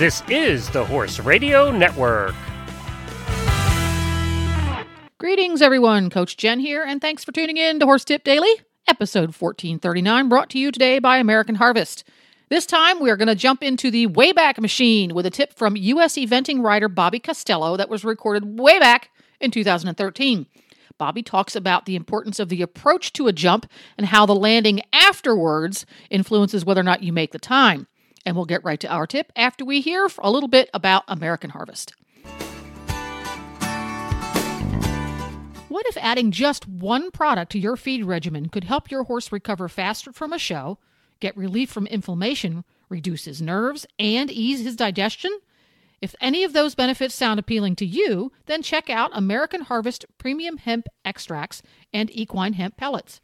This is the Horse Radio Network. Greetings, everyone. Coach Jen here, and thanks for tuning in to Horse Tip Daily, episode 1439, brought to you today by American Harvest. This time, we are going to jump into the Wayback Machine with a tip from U.S. eventing rider Bobby Costello that was recorded way back in 2013. Bobby talks about the importance of the approach to a jump and how the landing afterwards influences whether or not you make the time. And we'll get right to our tip after we hear a little bit about American Harvest. What if adding just one product to your feed regimen could help your horse recover faster from a show, get relief from inflammation, reduce his nerves, and ease his digestion? If any of those benefits sound appealing to you, then check out American Harvest Premium Hemp Extracts and Equine Hemp Pellets.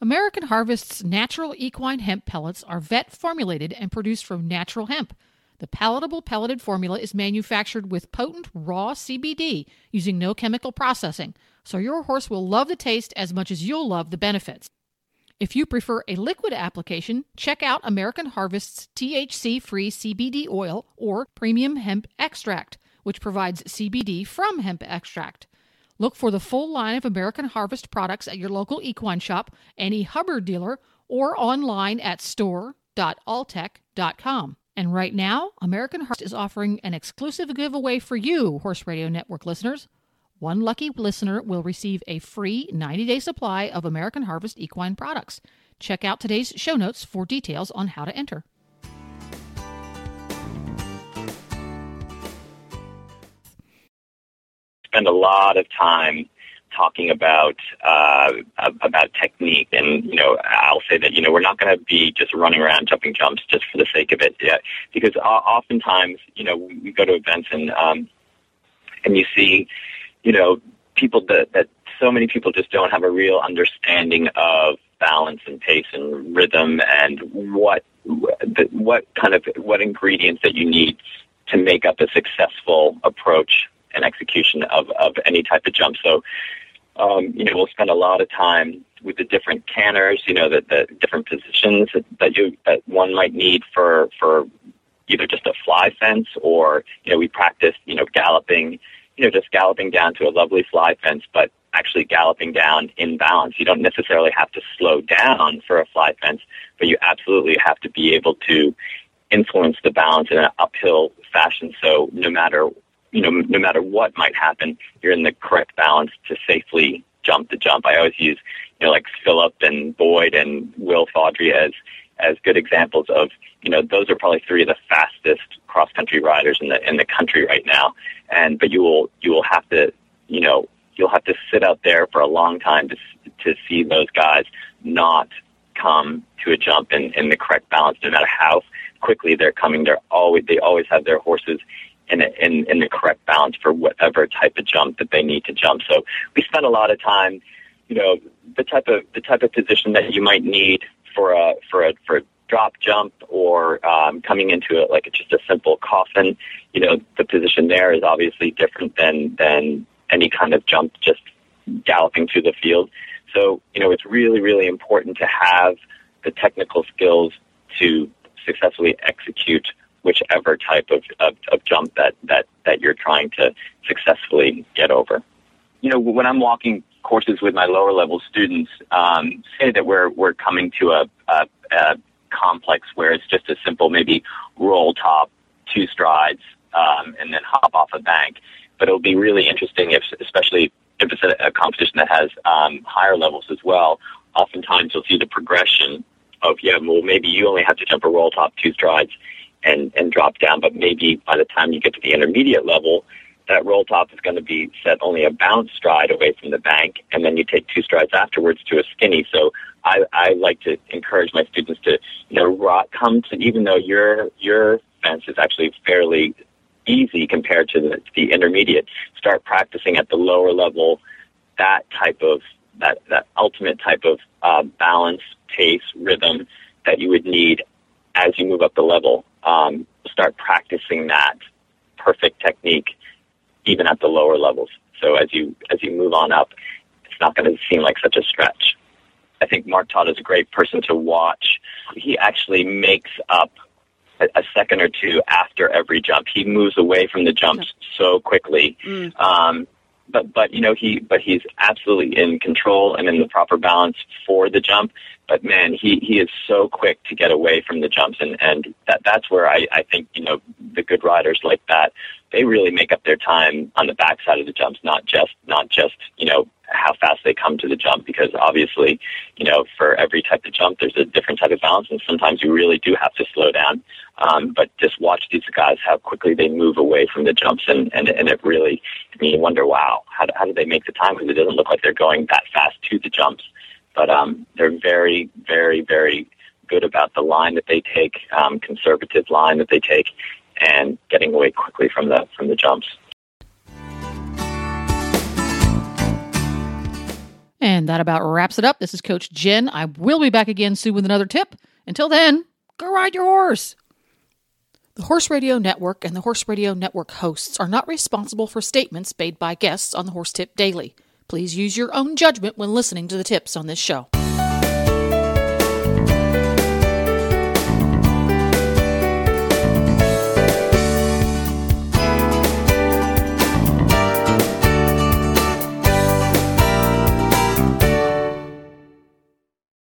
American Harvest's natural equine hemp pellets are vet formulated and produced from natural hemp. The palatable pelleted formula is manufactured with potent raw CBD using no chemical processing, so your horse will love the taste as much as you'll love the benefits. If you prefer a liquid application, check out American Harvest's THC free CBD oil or premium hemp extract, which provides CBD from hemp extract. Look for the full line of American Harvest products at your local equine shop, any Hubbard dealer, or online at store.alltech.com. And right now, American Harvest is offering an exclusive giveaway for you, Horse Radio Network listeners. One lucky listener will receive a free 90 day supply of American Harvest equine products. Check out today's show notes for details on how to enter. Spend a lot of time talking about uh, about technique, and you know, I'll say that you know we're not going to be just running around jumping jumps just for the sake of it, yeah, because oftentimes you know we go to events and um, and you see you know people that that so many people just don't have a real understanding of balance and pace and rhythm and what what kind of what ingredients that you need to make up a successful approach and execution of, of any type of jump. So, um, you know, we'll spend a lot of time with the different canters, you know, the, the different positions that you that one might need for for either just a fly fence or you know we practice you know galloping, you know, just galloping down to a lovely fly fence, but actually galloping down in balance. You don't necessarily have to slow down for a fly fence, but you absolutely have to be able to influence the balance in an uphill fashion. So no matter you know, no matter what might happen, you're in the correct balance to safely jump the jump. I always use, you know, like Philip and Boyd and Will Faudree as as good examples of, you know, those are probably three of the fastest cross country riders in the in the country right now. And but you will you will have to, you know, you'll have to sit out there for a long time to to see those guys not come to a jump in, in the correct balance, no matter how quickly they're coming. They're always they always have their horses in, in, in the correct balance for whatever type of jump that they need to jump. So we spend a lot of time, you know, the type of the type of position that you might need for a for a for a drop jump or um, coming into it like it's just a simple coffin. You know, the position there is obviously different than than any kind of jump just galloping through the field. So you know, it's really really important to have the technical skills to successfully execute whichever type of, of, of jump that, that, that you're trying to successfully get over. You know, when I'm walking courses with my lower level students, um, say that we're, we're coming to a, a, a complex where it's just a simple maybe roll top, two strides, um, and then hop off a bank. But it'll be really interesting if, especially if it's a, a competition that has um, higher levels as well. Oftentimes you'll see the progression of, yeah, well, maybe you only have to jump a roll top two strides and, and drop down. But maybe by the time you get to the intermediate level, that roll top is going to be set only a bounce stride away from the bank, and then you take two strides afterwards to a skinny. So I, I like to encourage my students to, you know, come to even though your your fence is actually fairly easy compared to the, the intermediate. Start practicing at the lower level that type of that that ultimate type of uh, balance, pace, rhythm that you would need as you move up the level um, start practicing that perfect technique even at the lower levels. So as you as you move on up, it's not going to seem like such a stretch. I think Mark Todd is a great person to watch. He actually makes up a, a second or two after every jump. He moves away from the jumps so quickly. Mm. Um, but but you know he but he's absolutely in control and in the proper balance for the jump. But man, he he is so quick to get away from the jumps, and and that that's where I I think you know the good riders like that they really make up their time on the backside of the jumps, not just not just you know how fast they come to the jump because obviously, you know, for every type of jump, there's a different type of balance, and sometimes you really do have to slow down. Um, but just watch these guys how quickly they move away from the jumps, and and, and it really, I mean, you wonder, wow, how how do they make the time? Because it doesn't look like they're going that fast to the jumps, but um, they're very, very, very good about the line that they take, um, conservative line that they take, and getting away quickly from the from the jumps. And that about wraps it up. This is Coach Jen. I will be back again soon with another tip. Until then, go ride your horse. The Horse Radio Network and the Horse Radio Network hosts are not responsible for statements made by guests on the Horse Tip Daily. Please use your own judgment when listening to the tips on this show.